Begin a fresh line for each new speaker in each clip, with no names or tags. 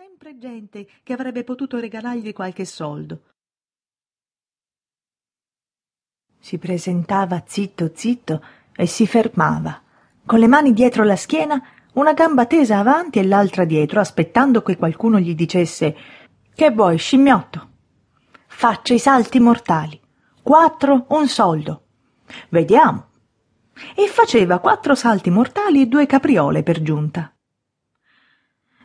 sempre gente che avrebbe potuto regalargli qualche soldo. Si presentava zitto zitto e si fermava, con le mani dietro la schiena, una gamba tesa avanti e l'altra dietro, aspettando che qualcuno gli dicesse Che vuoi, scimmiotto? Faccia i salti mortali. Quattro, un soldo. Vediamo. E faceva quattro salti mortali e due capriole per giunta.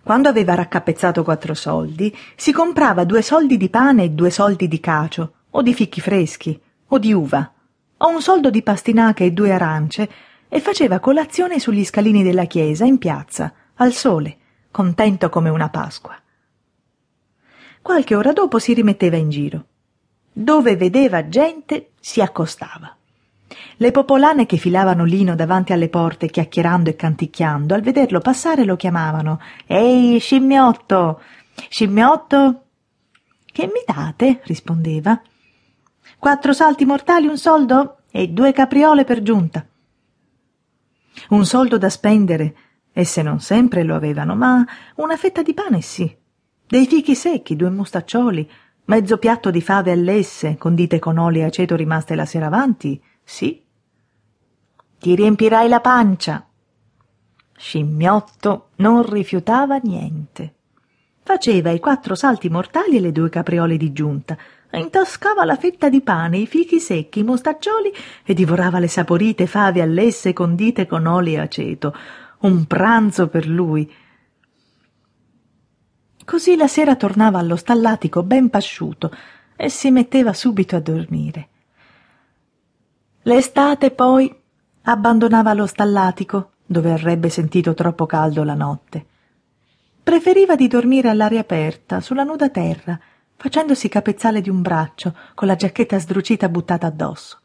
Quando aveva raccapezzato quattro soldi, si comprava due soldi di pane e due soldi di cacio, o di fichi freschi, o di uva, o un soldo di pastinache e due arance, e faceva colazione sugli scalini della chiesa, in piazza, al sole, contento come una Pasqua. Qualche ora dopo si rimetteva in giro. Dove vedeva gente si accostava. Le popolane che filavano lino davanti alle porte chiacchierando e canticchiando, al vederlo passare lo chiamavano Ehi, scimmiotto! Scimmiotto! Che mi date? rispondeva. Quattro salti mortali, un soldo e due capriole per giunta. Un soldo da spendere, esse non sempre lo avevano, ma una fetta di pane sì. Dei fichi secchi, due mostaccioli, mezzo piatto di fave all'esse, condite con olio e aceto rimaste la sera avanti, sì. Ti riempirai la pancia. Scimmiotto non rifiutava niente. Faceva i quattro salti mortali e le due capriole di giunta, intascava la fetta di pane, i fichi secchi, i mostaccioli e divorava le saporite fave all'esse condite con olio e aceto. Un pranzo per lui. Così la sera tornava allo stallatico ben pasciuto e si metteva subito a dormire. L'estate poi abbandonava lo stallatico, dove avrebbe sentito troppo caldo la notte. Preferiva di dormire all'aria aperta, sulla nuda terra, facendosi capezzale di un braccio, con la giacchetta sdrucita buttata addosso.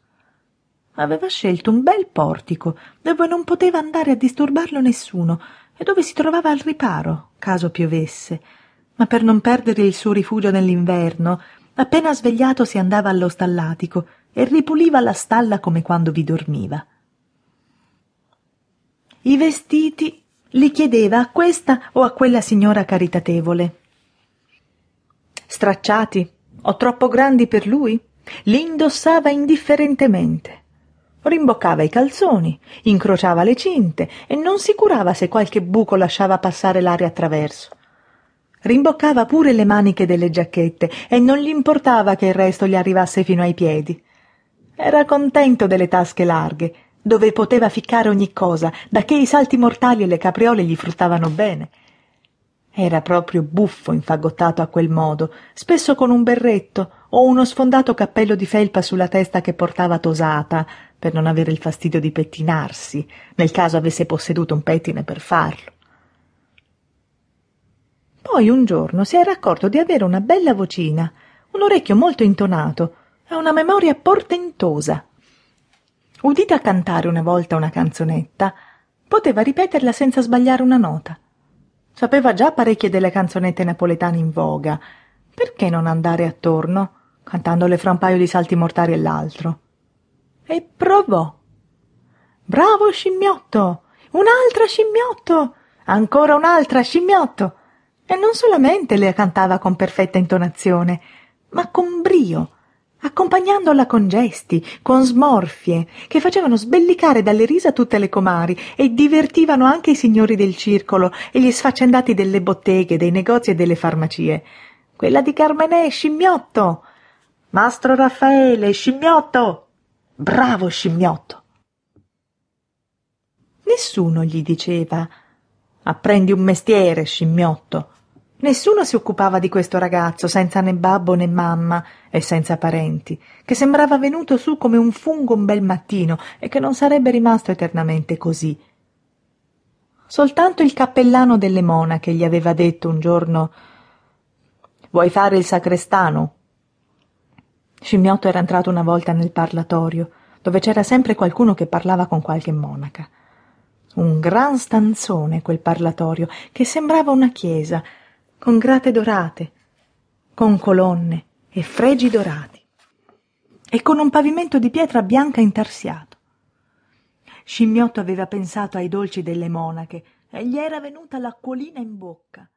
Aveva scelto un bel portico, dove non poteva andare a disturbarlo nessuno e dove si trovava al riparo, caso piovesse. Ma per non perdere il suo rifugio nell'inverno, appena svegliato si andava allo stallatico e ripuliva la stalla come quando vi dormiva. I vestiti li chiedeva a questa o a quella signora caritatevole. Stracciati o troppo grandi per lui, li indossava indifferentemente. Rimboccava i calzoni, incrociava le cinte e non si curava se qualche buco lasciava passare l'aria attraverso. Rimboccava pure le maniche delle giacchette e non gli importava che il resto gli arrivasse fino ai piedi. Era contento delle tasche larghe, dove poteva ficcare ogni cosa, da che i salti mortali e le capriole gli fruttavano bene. Era proprio buffo infagottato a quel modo, spesso con un berretto o uno sfondato cappello di felpa sulla testa che portava tosata, per non avere il fastidio di pettinarsi, nel caso avesse posseduto un pettine per farlo. Poi un giorno si era accorto di avere una bella vocina, un orecchio molto intonato e una memoria portentosa. Udita cantare una volta una canzonetta, poteva ripeterla senza sbagliare una nota. Sapeva già parecchie delle canzonette napoletane in voga. Perché non andare attorno, cantandole fra un paio di salti mortali e l'altro? E provò. Bravo scimmiotto! Un'altra scimmiotto! Ancora un'altra scimmiotto! E non solamente le cantava con perfetta intonazione, ma con brio, accompagnandola con gesti, con smorfie, che facevano sbellicare dalle risa tutte le comari e divertivano anche i signori del circolo e gli sfaccendati delle botteghe, dei negozi e delle farmacie. Quella di Carmenè, scimmiotto! Mastro Raffaele, scimmiotto! Bravo scimmiotto! Nessuno gli diceva apprendi un mestiere, scimmiotto. Nessuno si occupava di questo ragazzo, senza né babbo né mamma e senza parenti, che sembrava venuto su come un fungo un bel mattino e che non sarebbe rimasto eternamente così. Soltanto il cappellano delle monache gli aveva detto un giorno Vuoi fare il sacrestano? Scimmiotto era entrato una volta nel parlatorio, dove c'era sempre qualcuno che parlava con qualche monaca. Un gran stanzone quel parlatorio, che sembrava una chiesa, con grate dorate, con colonne e fregi dorati, e con un pavimento di pietra bianca intarsiato. Scimmiotto aveva pensato ai dolci delle monache e gli era venuta l'acquolina in bocca.